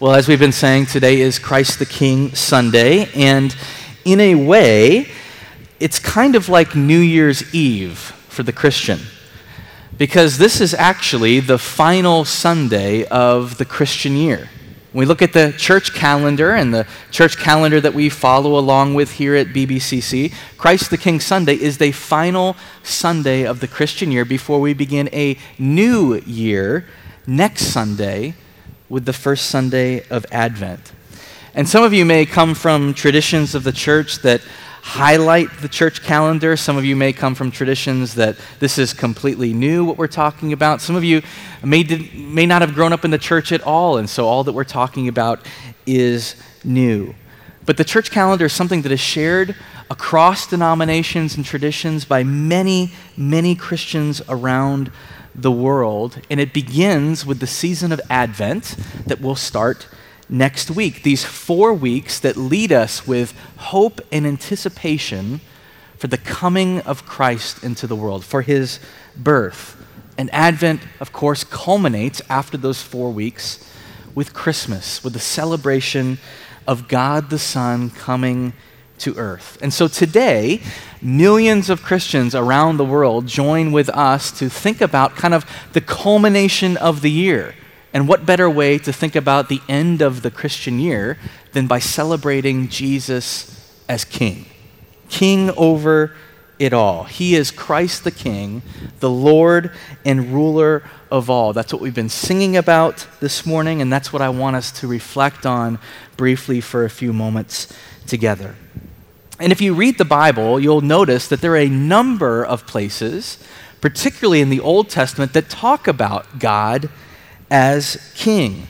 Well, as we've been saying, today is Christ the King Sunday, and in a way, it's kind of like New Year's Eve for the Christian. Because this is actually the final Sunday of the Christian year. We look at the church calendar and the church calendar that we follow along with here at BBCC, Christ the King Sunday is the final Sunday of the Christian year before we begin a new year next Sunday with the first Sunday of Advent. And some of you may come from traditions of the church that highlight the church calendar. Some of you may come from traditions that this is completely new, what we're talking about. Some of you may, did, may not have grown up in the church at all, and so all that we're talking about is new. But the church calendar is something that is shared across denominations and traditions by many, many Christians around the world, and it begins with the season of Advent that will start next week. These four weeks that lead us with hope and anticipation for the coming of Christ into the world, for his birth. And Advent, of course, culminates after those four weeks with Christmas, with the celebration of God the Son coming to earth. And so today, millions of Christians around the world join with us to think about kind of the culmination of the year. And what better way to think about the end of the Christian year than by celebrating Jesus as King? King over it all. He is Christ the King, the Lord and ruler of all. That's what we've been singing about this morning, and that's what I want us to reflect on briefly for a few moments together. And if you read the Bible, you'll notice that there are a number of places, particularly in the Old Testament, that talk about God as king.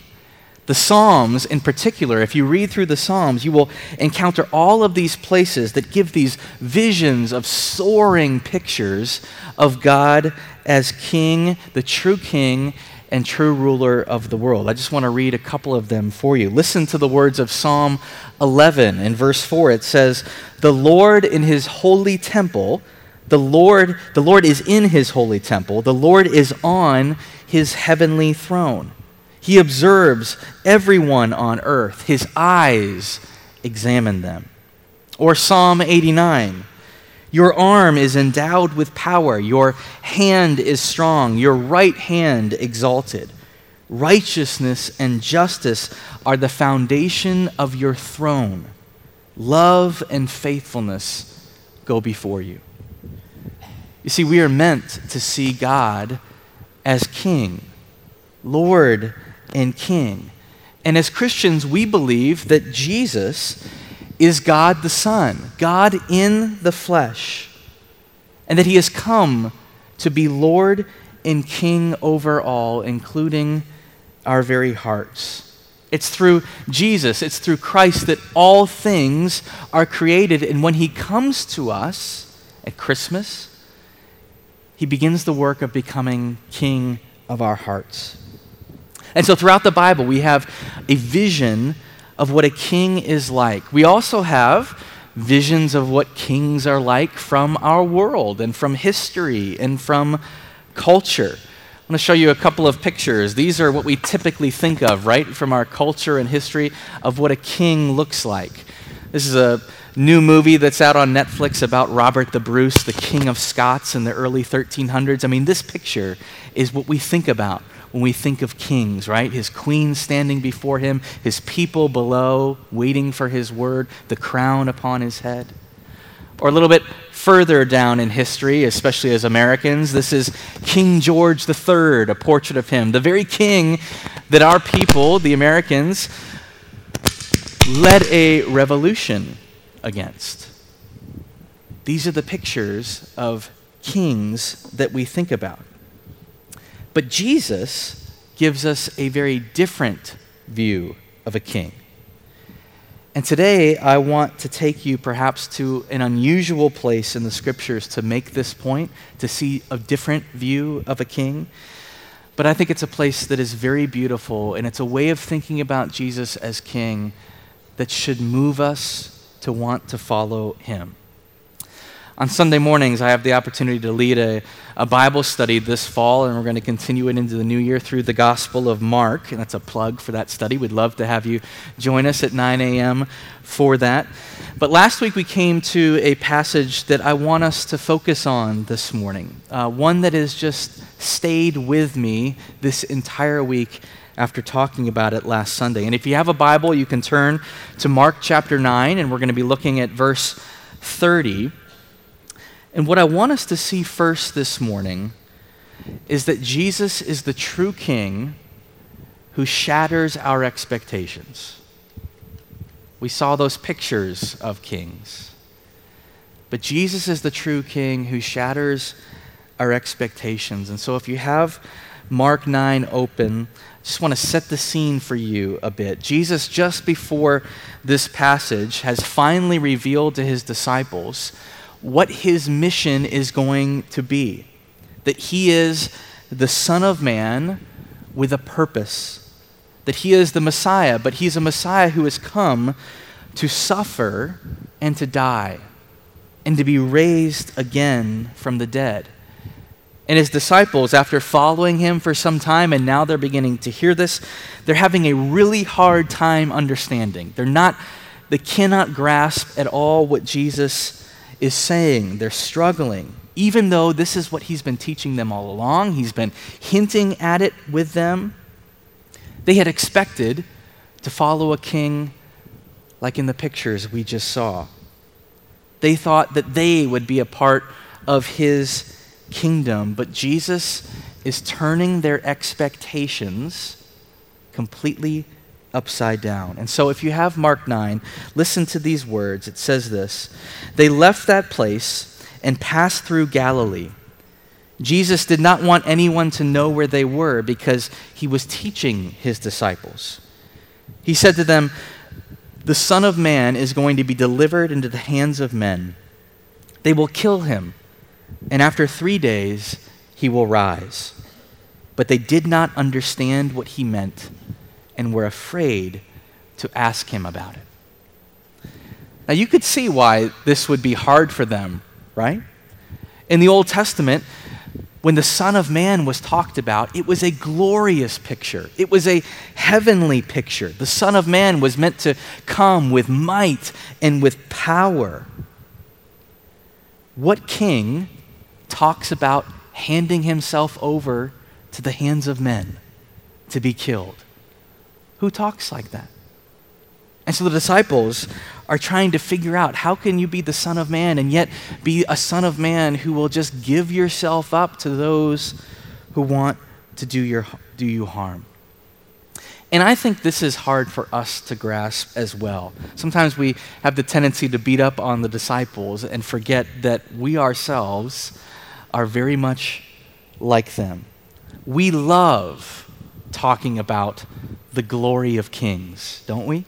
The Psalms, in particular, if you read through the Psalms, you will encounter all of these places that give these visions of soaring pictures of God as king, the true king, and true ruler of the world. I just want to read a couple of them for you. Listen to the words of Psalm 11 in verse 4. It says, "The Lord in his holy temple, the Lord, the Lord is in his holy temple. The Lord is on his heavenly throne. He observes everyone on earth. His eyes examine them." Or Psalm 89, your arm is endowed with power. Your hand is strong. Your right hand exalted. Righteousness and justice are the foundation of your throne. Love and faithfulness go before you. You see, we are meant to see God as King, Lord and King. And as Christians, we believe that Jesus is God the Son, God in the flesh, and that He has come to be Lord and King over all, including our very hearts. It's through Jesus, it's through Christ that all things are created. And when He comes to us at Christmas, He begins the work of becoming King of our hearts. And so throughout the Bible, we have a vision of what a king is like. We also have visions of what kings are like from our world and from history and from culture. I'm going to show you a couple of pictures. These are what we typically think of, right, from our culture and history of what a king looks like. This is a new movie that's out on Netflix about Robert the Bruce, the King of Scots in the early 1300s. I mean, this picture is what we think about when we think of kings, right? His queen standing before him, his people below waiting for his word, the crown upon his head. Or a little bit further down in history, especially as Americans, this is King George III, a portrait of him, the very king that our people, the Americans, led a revolution against. These are the pictures of kings that we think about. But Jesus gives us a very different view of a king. And today, I want to take you perhaps to an unusual place in the scriptures to make this point, to see a different view of a king. But I think it's a place that is very beautiful, and it's a way of thinking about Jesus as king that should move us to want to follow him. On Sunday mornings, I have the opportunity to lead a, a Bible study this fall, and we're going to continue it into the new year through the Gospel of Mark. And that's a plug for that study. We'd love to have you join us at 9 a.m. for that. But last week, we came to a passage that I want us to focus on this morning, uh, one that has just stayed with me this entire week after talking about it last Sunday. And if you have a Bible, you can turn to Mark chapter 9, and we're going to be looking at verse 30. And what I want us to see first this morning is that Jesus is the true king who shatters our expectations. We saw those pictures of kings. But Jesus is the true king who shatters our expectations. And so if you have Mark 9 open, I just want to set the scene for you a bit. Jesus, just before this passage, has finally revealed to his disciples what his mission is going to be that he is the Son of Man with a purpose, that he is the Messiah, but he's a Messiah who has come to suffer and to die and to be raised again from the dead. And his disciples, after following him for some time, and now they're beginning to hear this, they're having a really hard time understanding. They're not, they cannot grasp at all what Jesus is saying. They're struggling, even though this is what he's been teaching them all along. He's been hinting at it with them. They had expected to follow a king like in the pictures we just saw. They thought that they would be a part of his kingdom, but Jesus is turning their expectations completely upside down. And so, if you have Mark 9, listen to these words. It says this They left that place and passed through Galilee. Jesus did not want anyone to know where they were because he was teaching his disciples. He said to them, The Son of Man is going to be delivered into the hands of men. They will kill him, and after three days he will rise. But they did not understand what he meant and were afraid to ask him about it. Now, you could see why this would be hard for them, right? In the Old Testament, when the Son of Man was talked about, it was a glorious picture. It was a heavenly picture. The Son of Man was meant to come with might and with power. What king talks about handing himself over to the hands of men to be killed? Who talks like that? And so the disciples are trying to figure out how can you be the son of man and yet be a son of man who will just give yourself up to those who want to do your do you harm. And I think this is hard for us to grasp as well. Sometimes we have the tendency to beat up on the disciples and forget that we ourselves are very much like them. We love talking about the glory of kings, don't we?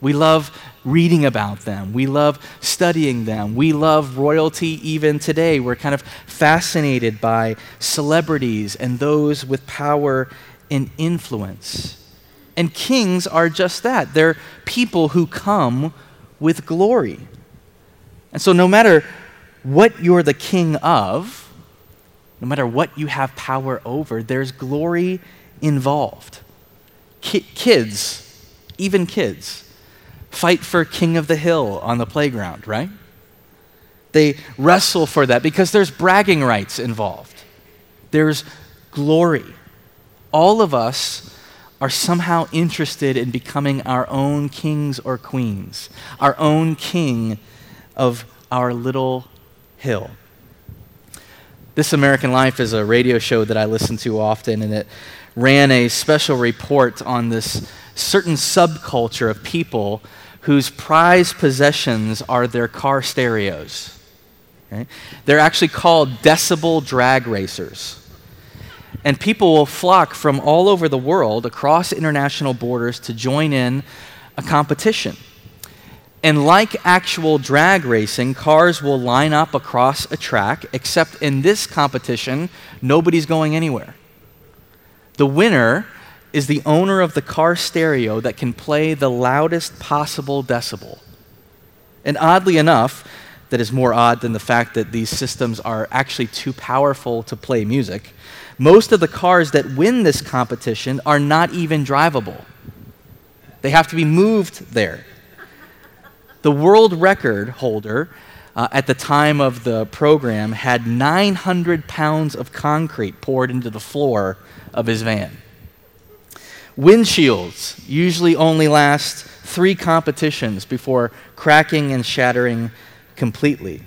We love reading about them. We love studying them. We love royalty even today. We're kind of fascinated by celebrities and those with power and influence. And kings are just that they're people who come with glory. And so, no matter what you're the king of, no matter what you have power over, there's glory involved. Ki- kids, even kids, fight for king of the hill on the playground, right? They wrestle for that because there's bragging rights involved. There's glory. All of us are somehow interested in becoming our own kings or queens, our own king of our little hill. This American Life is a radio show that I listen to often, and it ran a special report on this certain subculture of people whose prized possessions are their car stereos. They're actually called decibel drag racers. And people will flock from all over the world across international borders to join in a competition. And like actual drag racing, cars will line up across a track, except in this competition, nobody's going anywhere. The winner is the owner of the car stereo that can play the loudest possible decibel. And oddly enough, that is more odd than the fact that these systems are actually too powerful to play music. Most of the cars that win this competition are not even drivable, they have to be moved there. The world record holder uh, at the time of the program had 900 pounds of concrete poured into the floor of his van. Windshields usually only last three competitions before cracking and shattering completely.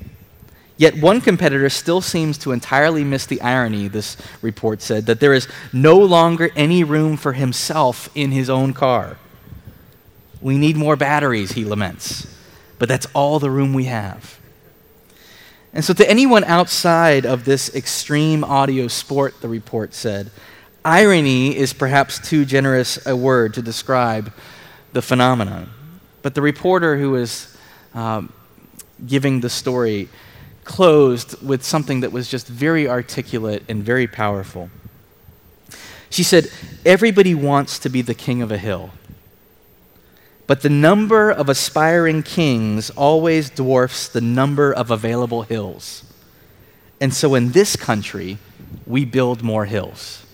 Yet one competitor still seems to entirely miss the irony, this report said, that there is no longer any room for himself in his own car. We need more batteries, he laments, but that's all the room we have. And so, to anyone outside of this extreme audio sport, the report said, irony is perhaps too generous a word to describe the phenomenon. But the reporter who was um, giving the story closed with something that was just very articulate and very powerful. She said, Everybody wants to be the king of a hill. But the number of aspiring kings always dwarfs the number of available hills. And so in this country, we build more hills.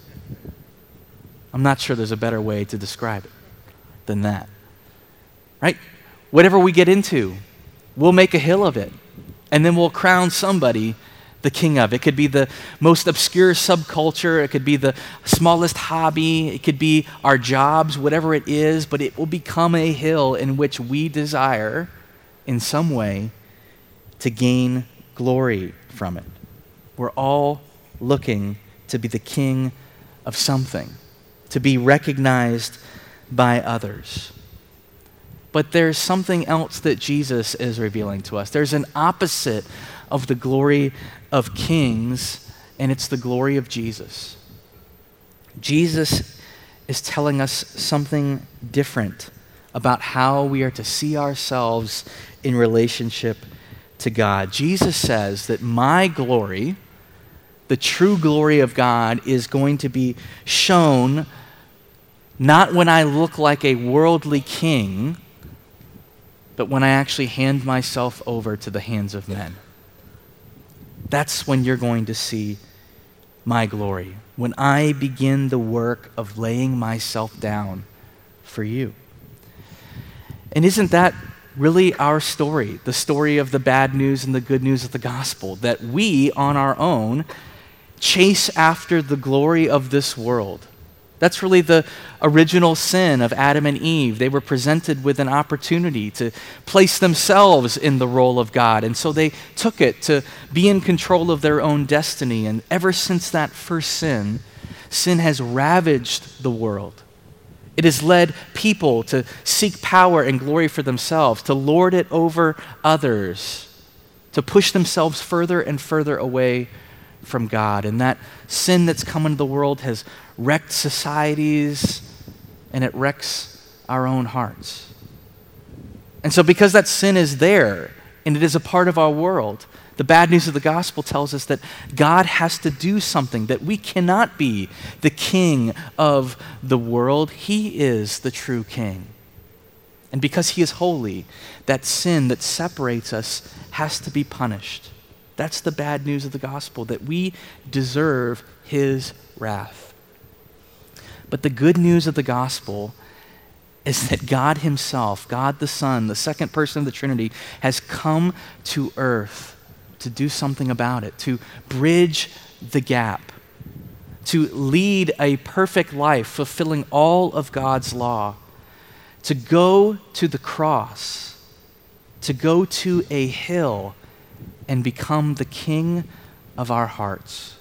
I'm not sure there's a better way to describe it than that. Right? Whatever we get into, we'll make a hill of it, and then we'll crown somebody the king of. It could be the most obscure subculture, it could be the smallest hobby, it could be our jobs, whatever it is, but it will become a hill in which we desire, in some way, to gain glory from it. We're all looking to be the king of something, to be recognized by others. But there's something else that Jesus is revealing to us. There's an opposite of the glory of kings, and it's the glory of Jesus. Jesus is telling us something different about how we are to see ourselves in relationship to God. Jesus says that my glory, the true glory of God, is going to be shown not when I look like a worldly king, but when I actually hand myself over to the hands of men. That's when you're going to see my glory, when I begin the work of laying myself down for you. And isn't that really our story? The story of the bad news and the good news of the gospel, that we on our own chase after the glory of this world that's really the original sin of Adam and Eve. They were presented with an opportunity to place themselves in the role of God, and so they took it to be in control of their own destiny. And ever since that first sin, sin has ravaged the world. It has led people to seek power and glory for themselves, to lord it over others, to push themselves further and further away from God. And that sin that's come into the world has wrecked societies and it wrecks our own hearts. And so, because that sin is there and it is a part of our world, the bad news of the gospel tells us that God has to do something, that we cannot be the king of the world. He is the true king. And because he is holy, that sin that separates us has to be punished. That's the bad news of the gospel, that we deserve his wrath. But the good news of the gospel is that God himself, God the Son, the second person of the Trinity, has come to earth to do something about it, to bridge the gap, to lead a perfect life, fulfilling all of God's law, to go to the cross, to go to a hill and become the king of our hearts,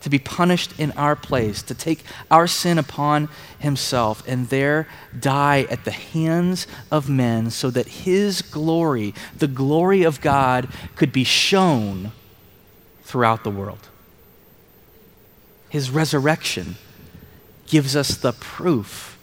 to be punished in our place, to take our sin upon himself, and there die at the hands of men so that his glory, the glory of God, could be shown throughout the world. His resurrection gives us the proof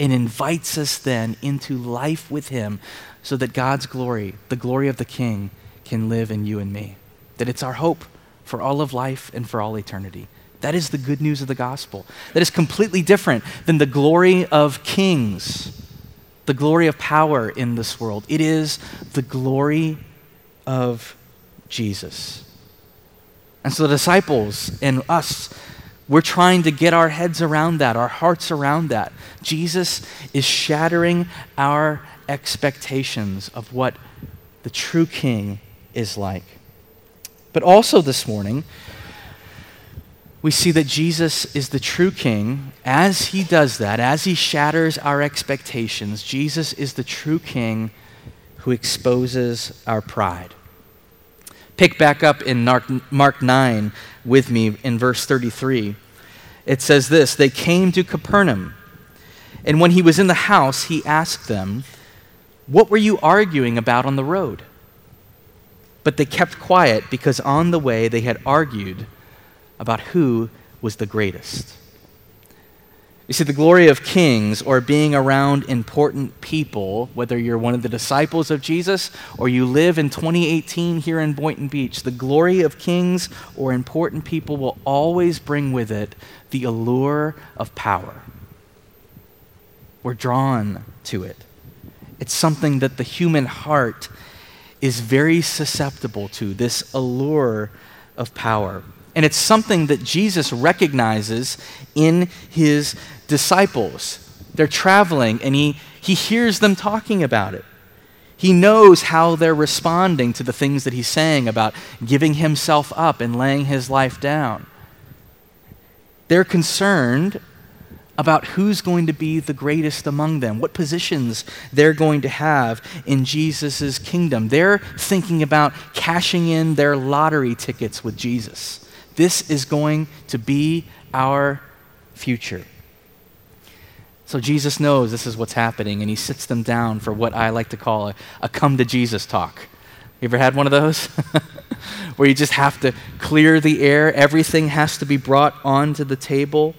and invites us then into life with him so that God's glory, the glory of the King, can live in you and me. That it's our hope for all of life and for all eternity. That is the good news of the gospel. That is completely different than the glory of kings, the glory of power in this world. It is the glory of Jesus. And so the disciples and us, we're trying to get our heads around that, our hearts around that. Jesus is shattering our expectations of what the true king is like. But also this morning, we see that Jesus is the true king. As he does that, as he shatters our expectations, Jesus is the true king who exposes our pride. Pick back up in Mark 9 with me in verse 33. It says this They came to Capernaum, and when he was in the house, he asked them, What were you arguing about on the road? But they kept quiet because on the way they had argued about who was the greatest. You see, the glory of kings or being around important people, whether you're one of the disciples of Jesus or you live in 2018 here in Boynton Beach, the glory of kings or important people will always bring with it the allure of power. We're drawn to it. It's something that the human heart is very susceptible to, this allure of power. And it's something that Jesus recognizes in his disciples. They're traveling, and he, he hears them talking about it. He knows how they're responding to the things that he's saying about giving himself up and laying his life down. They're concerned about who's going to be the greatest among them, what positions they're going to have in Jesus' kingdom. They're thinking about cashing in their lottery tickets with Jesus. This is going to be our future. So Jesus knows this is what's happening, and he sits them down for what I like to call a, a come to Jesus talk. You ever had one of those? Where you just have to clear the air, everything has to be brought onto the table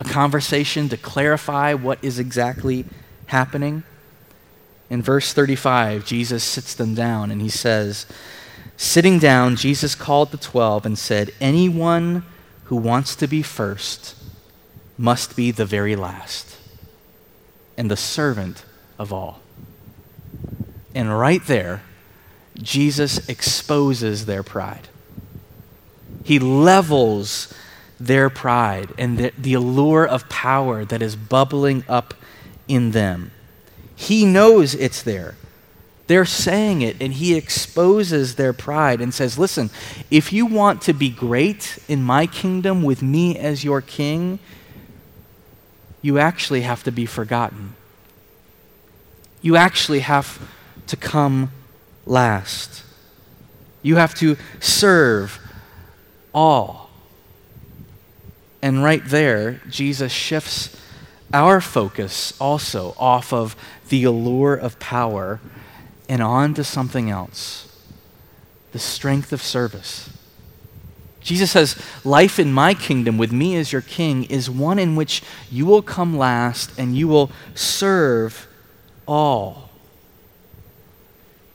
a conversation to clarify what is exactly happening. In verse 35, Jesus sits them down and he says, Sitting down, Jesus called the twelve and said, Anyone who wants to be first must be the very last and the servant of all. And right there, Jesus exposes their pride. He levels their pride and the, the allure of power that is bubbling up in them. He knows it's there. They're saying it, and he exposes their pride and says, Listen, if you want to be great in my kingdom with me as your king, you actually have to be forgotten. You actually have to come last. You have to serve all. And right there, Jesus shifts our focus also off of the allure of power and on to something else the strength of service. Jesus says, Life in my kingdom with me as your king is one in which you will come last and you will serve all.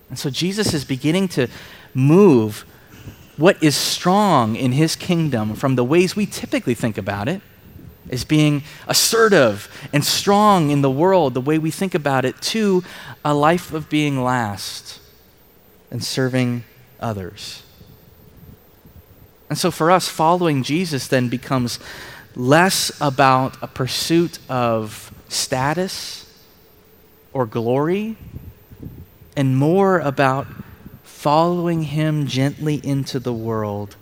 And so Jesus is beginning to move what is strong in his kingdom from the ways we typically think about it as being assertive and strong in the world, the way we think about it, to a life of being last and serving others. And so for us, following Jesus then becomes less about a pursuit of status or glory and more about following him gently into the world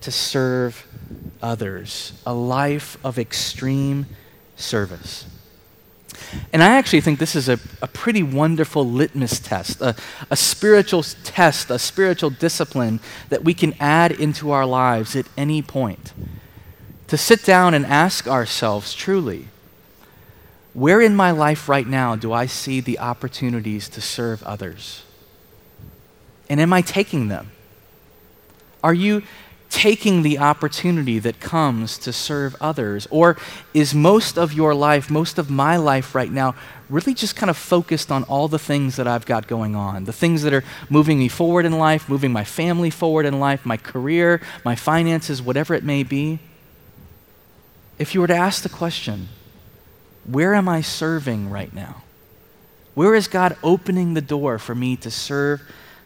to serve others, a life of extreme service. And I actually think this is a, a pretty wonderful litmus test, a, a spiritual test, a spiritual discipline that we can add into our lives at any point. To sit down and ask ourselves truly, where in my life right now do I see the opportunities to serve others? And am I taking them? Are you taking the opportunity that comes to serve others? Or is most of your life, most of my life right now, really just kind of focused on all the things that I've got going on? The things that are moving me forward in life, moving my family forward in life, my career, my finances, whatever it may be? If you were to ask the question, where am I serving right now? Where is God opening the door for me to serve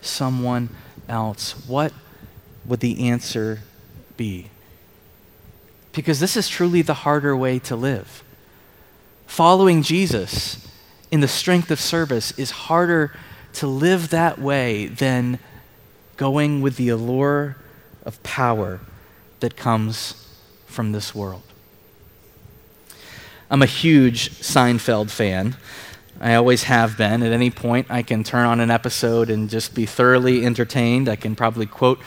someone else, what would the answer be? Because this is truly the harder way to live. Following Jesus in the strength of service is harder to live that way than going with the allure of power that comes from this world. I'm a huge Seinfeld fan. I always have been. At any point, I can turn on an episode and just be thoroughly entertained. I can probably quote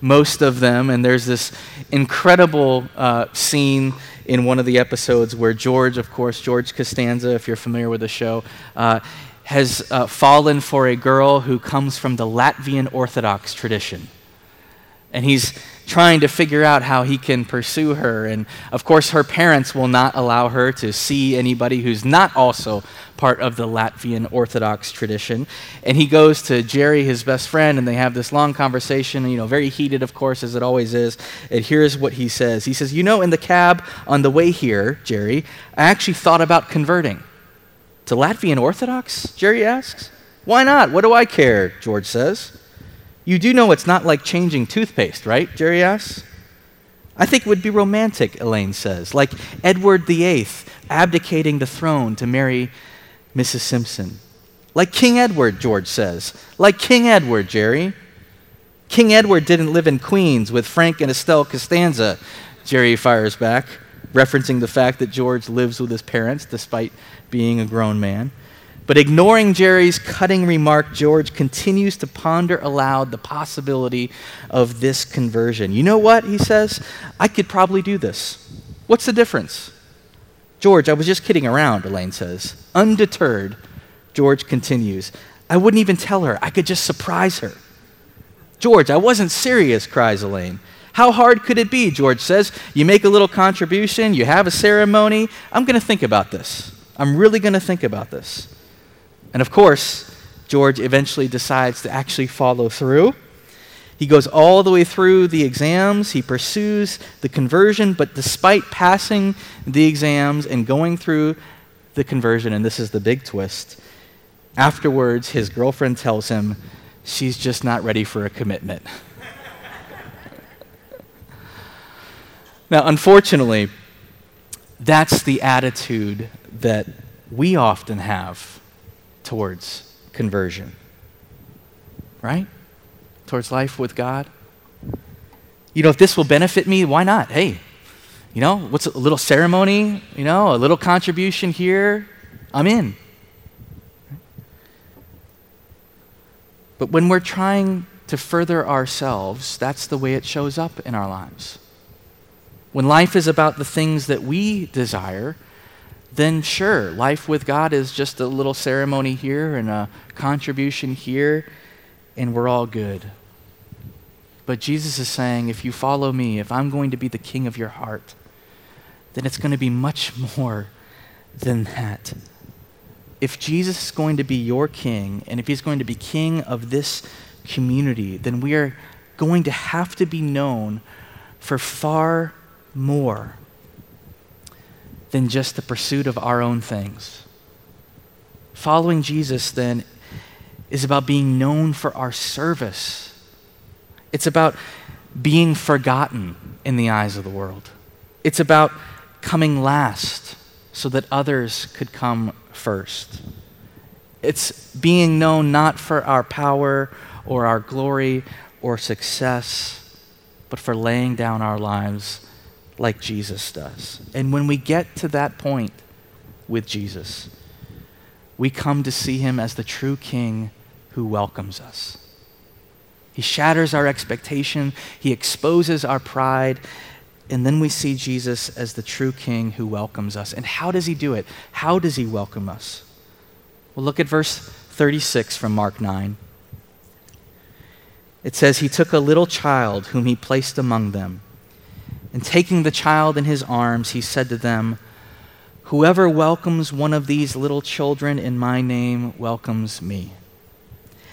most of them. And there's this incredible uh, scene in one of the episodes where George, of course, George Costanza, if you're familiar with the show, uh, has uh, fallen for a girl who comes from the Latvian Orthodox tradition. And he's trying to figure out how he can pursue her. And of course, her parents will not allow her to see anybody who's not also part of the Latvian Orthodox tradition. And he goes to Jerry, his best friend, and they have this long conversation, you know, very heated, of course, as it always is. And here's what he says He says, You know, in the cab on the way here, Jerry, I actually thought about converting. To Latvian Orthodox? Jerry asks. Why not? What do I care? George says. You do know it's not like changing toothpaste, right? Jerry asks. I think it would be romantic, Elaine says, like Edward VIII abdicating the throne to marry Mrs. Simpson. Like King Edward, George says. Like King Edward, Jerry. King Edward didn't live in Queens with Frank and Estelle Costanza, Jerry fires back, referencing the fact that George lives with his parents despite being a grown man. But ignoring Jerry's cutting remark, George continues to ponder aloud the possibility of this conversion. You know what? He says, I could probably do this. What's the difference? George, I was just kidding around, Elaine says. Undeterred, George continues, I wouldn't even tell her. I could just surprise her. George, I wasn't serious, cries Elaine. How hard could it be? George says. You make a little contribution, you have a ceremony. I'm going to think about this. I'm really going to think about this. And of course, George eventually decides to actually follow through. He goes all the way through the exams, he pursues the conversion, but despite passing the exams and going through the conversion, and this is the big twist, afterwards his girlfriend tells him she's just not ready for a commitment. now, unfortunately, that's the attitude that we often have towards conversion, right? Towards life with God. You know, if this will benefit me, why not? Hey, you know, what's a little ceremony, you know, a little contribution here, I'm in. But when we're trying to further ourselves, that's the way it shows up in our lives. When life is about the things that we desire, then sure, life with God is just a little ceremony here and a contribution here, and we're all good. But Jesus is saying, if you follow me, if I'm going to be the king of your heart, then it's going to be much more than that. If Jesus is going to be your king, and if he's going to be king of this community, then we are going to have to be known for far more than just the pursuit of our own things. Following Jesus, then, is about being known for our service. It's about being forgotten in the eyes of the world. It's about coming last so that others could come first. It's being known not for our power or our glory or success, but for laying down our lives like Jesus does. And when we get to that point with Jesus, we come to see him as the true king who welcomes us. He shatters our expectation, he exposes our pride, and then we see Jesus as the true king who welcomes us. And how does he do it? How does he welcome us? Well, look at verse 36 from Mark 9. It says, He took a little child whom he placed among them and taking the child in his arms, he said to them, Whoever welcomes one of these little children in my name welcomes me.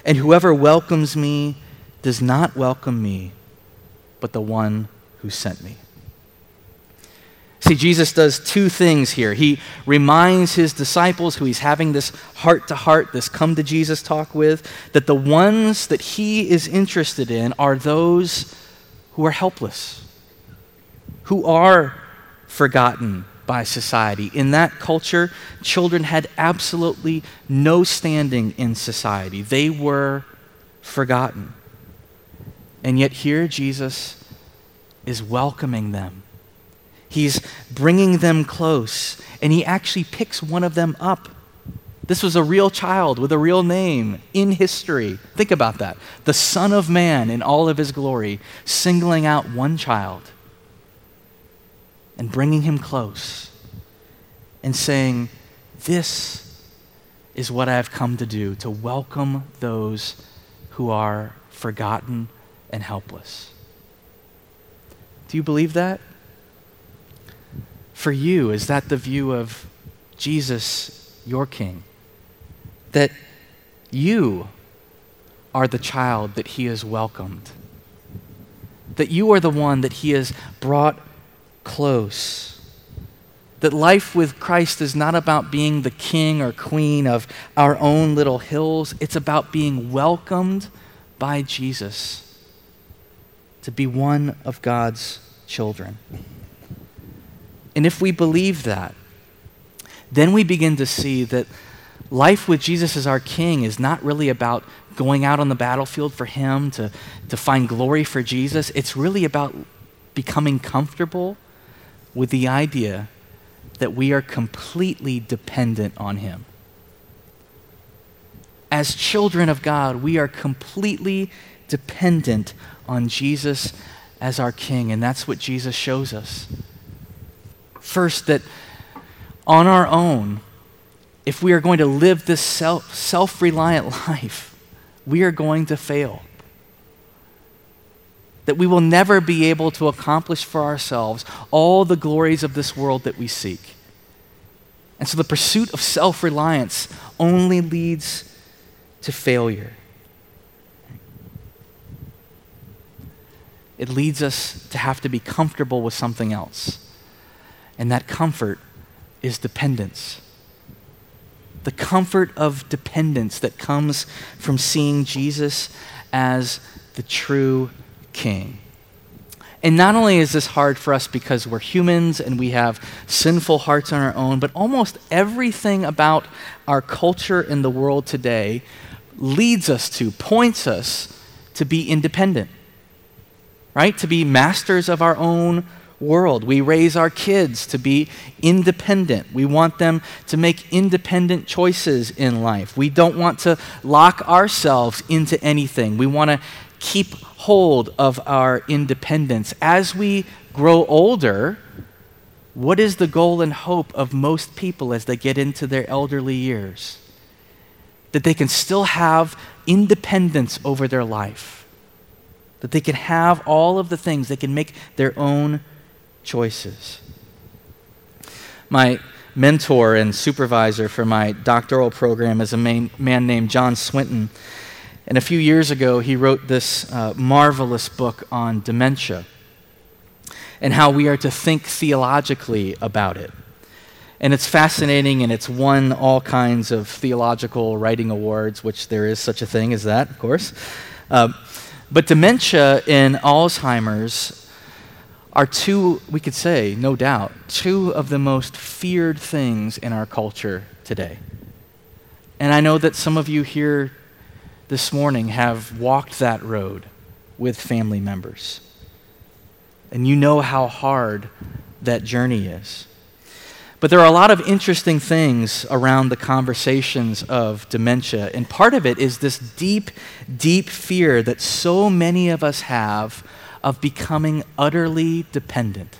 And whoever welcomes me does not welcome me, but the one who sent me. See, Jesus does two things here. He reminds his disciples who he's having this heart to heart, this come to Jesus talk with, that the ones that he is interested in are those who are helpless, who are forgotten by society. In that culture, children had absolutely no standing in society, they were forgotten. And yet, here Jesus is welcoming them He's bringing them close, and he actually picks one of them up. This was a real child with a real name in history. Think about that. The Son of Man in all of his glory, singling out one child and bringing him close and saying, This is what I have come to do to welcome those who are forgotten and helpless. Do you believe that? for you? Is that the view of Jesus, your King? That you are the child that he has welcomed, that you are the one that he has brought close. That life with Christ is not about being the king or queen of our own little hills, it's about being welcomed by Jesus to be one of God's children. And if we believe that, then we begin to see that life with Jesus as our King is not really about going out on the battlefield for Him to, to find glory for Jesus. It's really about becoming comfortable with the idea that we are completely dependent on Him. As children of God, we are completely dependent on Jesus as our King, and that's what Jesus shows us. First, that on our own, if we are going to live this self reliant life, we are going to fail. That we will never be able to accomplish for ourselves all the glories of this world that we seek. And so the pursuit of self reliance only leads to failure. It leads us to have to be comfortable with something else. And that comfort is dependence. The comfort of dependence that comes from seeing Jesus as the true King. And not only is this hard for us because we're humans and we have sinful hearts on our own, but almost everything about our culture in the world today leads us to, points us to be independent, right? To be masters of our own world. We raise our kids to be independent. We want them to make independent choices in life. We don't want to lock ourselves into anything. We want to keep hold of our independence. As we grow older, what is the goal and hope of most people as they get into their elderly years? That they can still have independence over their life. That they can have all of the things, they can make their own choices. My mentor and supervisor for my doctoral program is a man named John Swinton. And a few years ago, he wrote this uh, marvelous book on dementia and how we are to think theologically about it. And it's fascinating, and it's won all kinds of theological writing awards, which there is such a thing as that, of course. Uh, but dementia and Alzheimer's are two, we could say, no doubt, two of the most feared things in our culture today. And I know that some of you here this morning have walked that road with family members. And you know how hard that journey is. But there are a lot of interesting things around the conversations of dementia. And part of it is this deep, deep fear that so many of us have of becoming utterly dependent,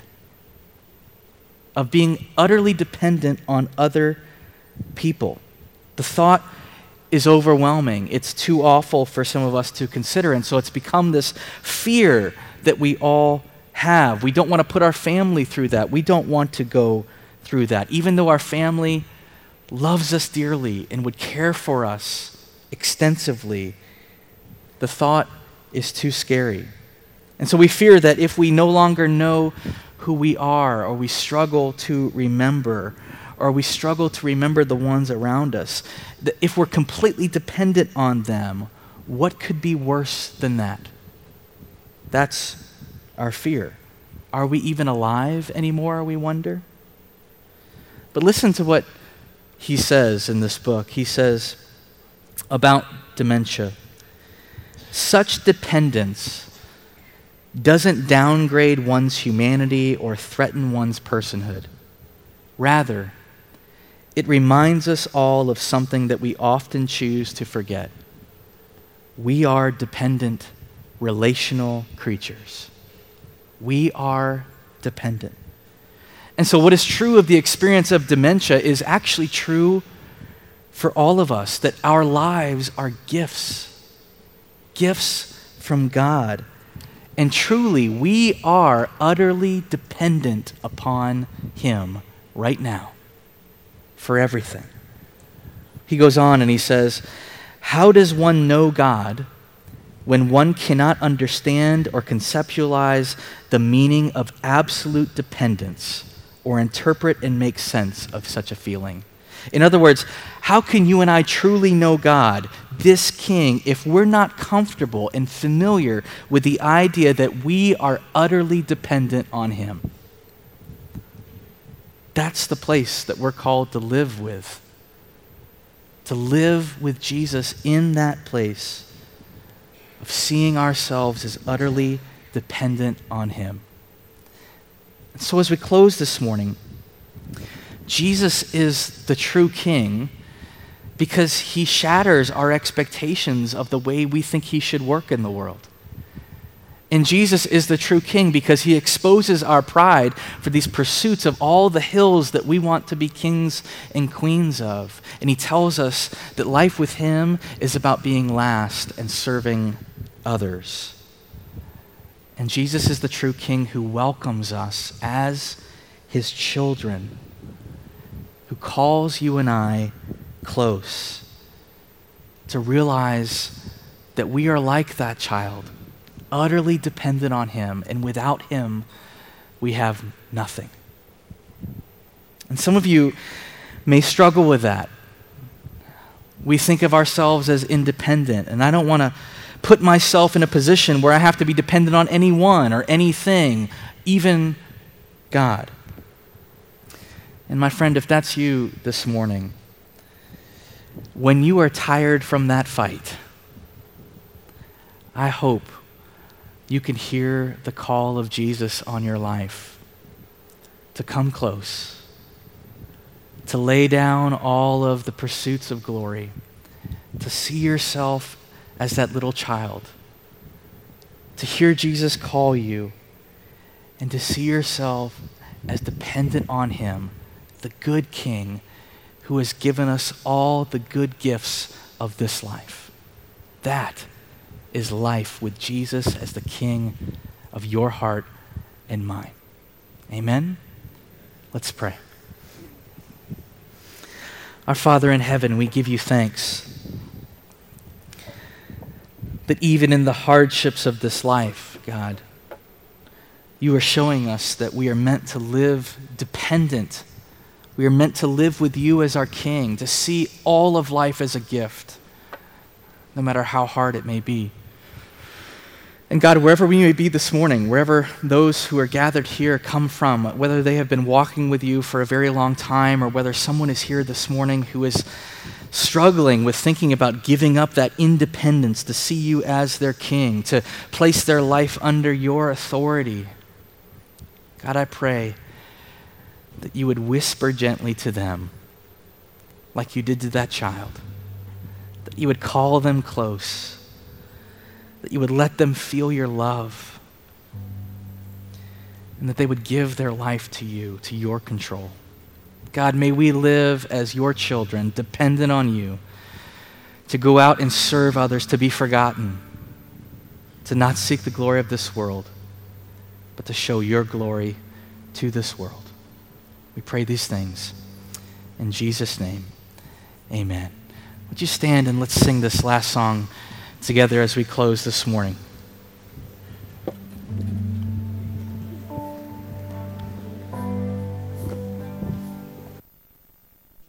of being utterly dependent on other people. The thought is overwhelming. It's too awful for some of us to consider. And so it's become this fear that we all have. We don't want to put our family through that. We don't want to go through that. Even though our family loves us dearly and would care for us extensively, the thought is too scary. And so we fear that if we no longer know who we are, or we struggle to remember, or we struggle to remember the ones around us, if we're completely dependent on them, what could be worse than that? That's our fear. Are we even alive anymore, we wonder? But listen to what he says in this book. He says about dementia such dependence doesn't downgrade one's humanity or threaten one's personhood. Rather, it reminds us all of something that we often choose to forget. We are dependent, relational creatures. We are dependent. And so, what is true of the experience of dementia is actually true for all of us that our lives are gifts, gifts from God. And truly, we are utterly dependent upon Him right now for everything. He goes on and he says, How does one know God when one cannot understand or conceptualize the meaning of absolute dependence or interpret and make sense of such a feeling? In other words, how can you and I truly know God, this King, if we're not comfortable and familiar with the idea that we are utterly dependent on Him? That's the place that we're called to live with. To live with Jesus in that place of seeing ourselves as utterly dependent on Him. And so, as we close this morning, Jesus is the true king because he shatters our expectations of the way we think he should work in the world. And Jesus is the true king because he exposes our pride for these pursuits of all the hills that we want to be kings and queens of. And he tells us that life with him is about being last and serving others. And Jesus is the true king who welcomes us as his children who calls you and I close to realize that we are like that child, utterly dependent on Him, and without Him, we have nothing. And some of you may struggle with that. We think of ourselves as independent, and I don't want to put myself in a position where I have to be dependent on anyone or anything, even God. And my friend, if that's you this morning, when you are tired from that fight, I hope you can hear the call of Jesus on your life to come close, to lay down all of the pursuits of glory, to see yourself as that little child, to hear Jesus call you, and to see yourself as dependent on Him the good King who has given us all the good gifts of this life. That is life with Jesus as the King of your heart and mine. Amen? Let's pray. Our Father in heaven, we give you thanks that even in the hardships of this life, God, you are showing us that we are meant to live dependent we are meant to live with you as our King, to see all of life as a gift, no matter how hard it may be. And God, wherever we may be this morning, wherever those who are gathered here come from, whether they have been walking with you for a very long time or whether someone is here this morning who is struggling with thinking about giving up that independence to see you as their king, to place their life under your authority, God, I pray that you would whisper gently to them, like you did to that child, that you would call them close, that you would let them feel your love, and that they would give their life to you, to your control. God, may we live as your children, dependent on you, to go out and serve others, to be forgotten, to not seek the glory of this world, but to show your glory to this world. We pray these things. In Jesus' name, amen. Would you stand and let's sing this last song together as we close this morning?